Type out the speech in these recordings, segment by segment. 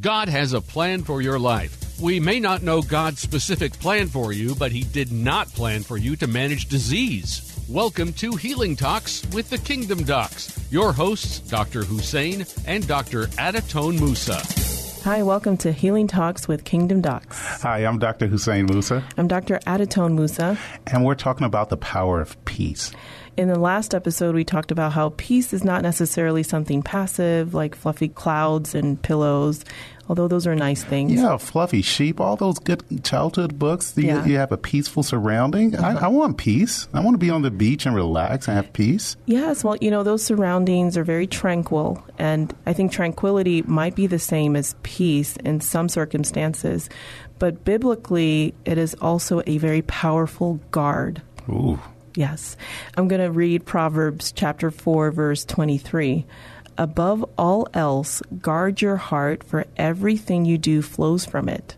God has a plan for your life. We may not know God's specific plan for you, but He did not plan for you to manage disease. Welcome to Healing Talks with the Kingdom Docs. Your hosts, Dr. Hussein and Dr. Adatone Musa. Hi, welcome to Healing Talks with Kingdom Docs. Hi, I'm Dr. Hussein Musa. I'm Dr. Adatone Musa. And we're talking about the power of peace. In the last episode, we talked about how peace is not necessarily something passive like fluffy clouds and pillows, although those are nice things. Yeah, fluffy sheep, all those good childhood books. You, Yeah. you have a peaceful surrounding. I, uh-huh. I want peace. I want to be on the beach and relax and have peace. Yes, well, you know, those surroundings are very tranquil, and I think tranquility might be the same as peace in some circumstances, but biblically, it is also a very powerful guard. Ooh. Yes. I'm going to read Proverbs chapter 4, verse 23. Above all else, guard your heart, for everything you do flows from it.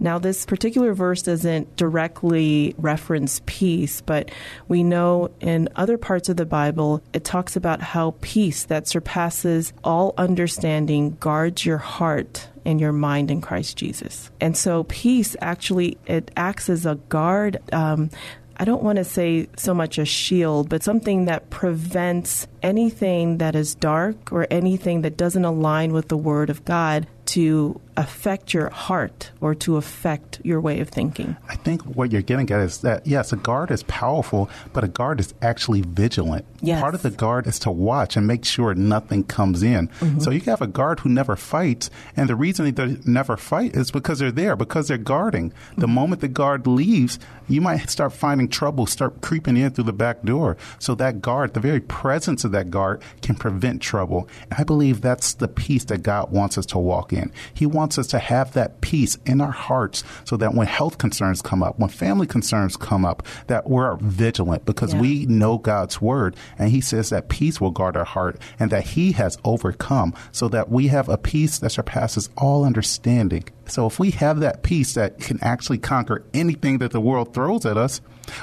Now, this particular verse doesn't directly reference peace, but we know in other parts of the Bible, it talks about how peace that surpasses all understanding guards your heart and your mind in Christ Jesus. And so, peace actually it acts as a guard. Um, I don't want to say so much a shield, but something that prevents anything that is dark or anything that doesn't align with the Word of God to affect your heart or to affect your way of thinking. I think what you're getting at is that, yes, a guard is powerful, but a guard is actually vigilant. Yes. Part of the guard is to watch and make sure nothing comes in. Mm-hmm. So you have a guard who never fights, and the reason they never fight is because they're there, because they're guarding. The mm-hmm. moment the guard leaves, you might start finding trouble, start creeping in through the back door. So that guard, the very presence of that guard, can prevent trouble. I believe that's the peace that God wants us to walk in. He wants us to have that peace in our hearts so that when health concerns come up, when family concerns come up, that we're vigilant because Yeah. we know God's word. And He says that peace will guard our heart and that He has overcome so that we have a peace that surpasses all understanding. So if we have that peace that can actually conquer anything that the world throws at us,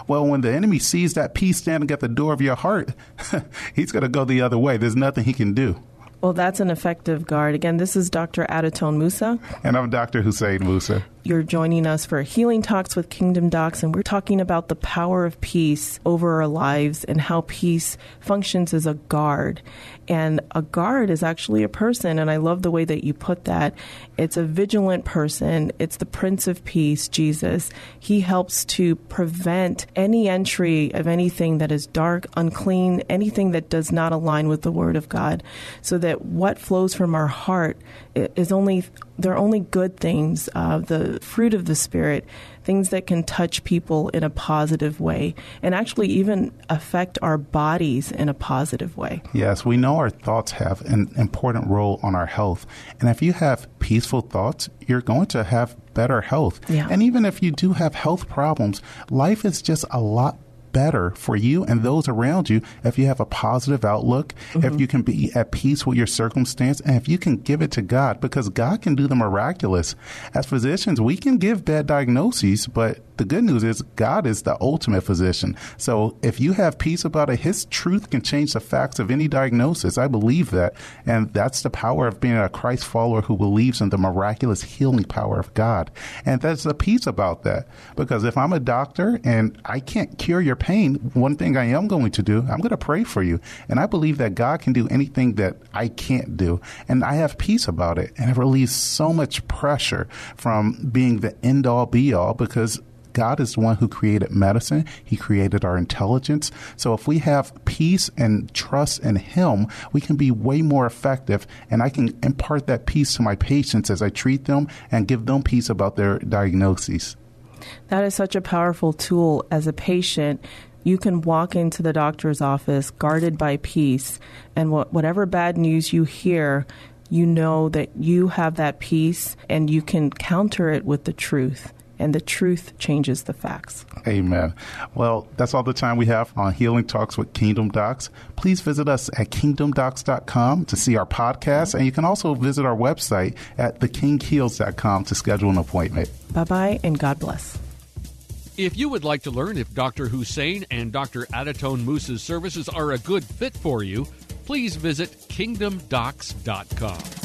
well, when the enemy sees that peace standing at the door of your heart, he's going to go the other way. There's nothing he can do. Well, that's an effective guard. Again, this is Dr. Adatone Musa. And I'm Dr. Hussein Musa. You're joining us for Healing Talks with Kingdom Docs, and we're talking about the power of peace over our lives and how peace functions as a guard. And a guard is actually a person, and I love the way that you put that. It's a vigilant person, it's the Prince of Peace, Jesus. He helps to prevent any entry of anything that is dark, unclean, anything that does not align with the Word of God, so that what flows from our heart is only they're only good things, uh, the fruit of the Spirit, things that can touch people in a positive way and actually even affect our bodies in a positive way. Yes, we know our thoughts have an important role on our health. And if you have peaceful thoughts, you're going to have better health. Yeah. And even if you do have health problems, life is just a lot better for you and mm-hmm. those around you if you have a positive outlook, if mm-hmm. you can be at peace with your circumstance, and if you can give it to God, because God can do the miraculous. As physicians, we can give bad diagnoses, but the good news is God is the ultimate physician. So if you have peace about it, His truth can change the facts of any diagnosis. I believe that. And that's the power of being a Christ follower who believes in the miraculous healing power of God. And that's the peace about that. Because if I'm a doctor and I can't cure your pain, one thing I am going to do, I'm going to pray for you. And I believe that God can do anything that I can't do. And I have peace about it. And it relieves so much pressure from being the end all be all because God is the one who created medicine. He created our intelligence. So if we have peace and trust in Him, we can be way more effective. And I can impart that peace to my patients as I treat them and give them peace about their diagnoses. That is such a powerful tool as a patient. You can walk into the doctor's office guarded by peace, and what, whatever bad news you hear, you know that you have that peace and you can counter it with the truth and the truth changes the facts. Amen. Well, that's all the time we have on Healing Talks with Kingdom Docs. Please visit us at kingdomdocs.com to see our podcast, and you can also visit our website at thekingheals.com to schedule an appointment. Bye bye, and God bless. If you would like to learn if Dr. Hussein and Dr. Adatone Musa's services are a good fit for you, please visit kingdomdocs.com.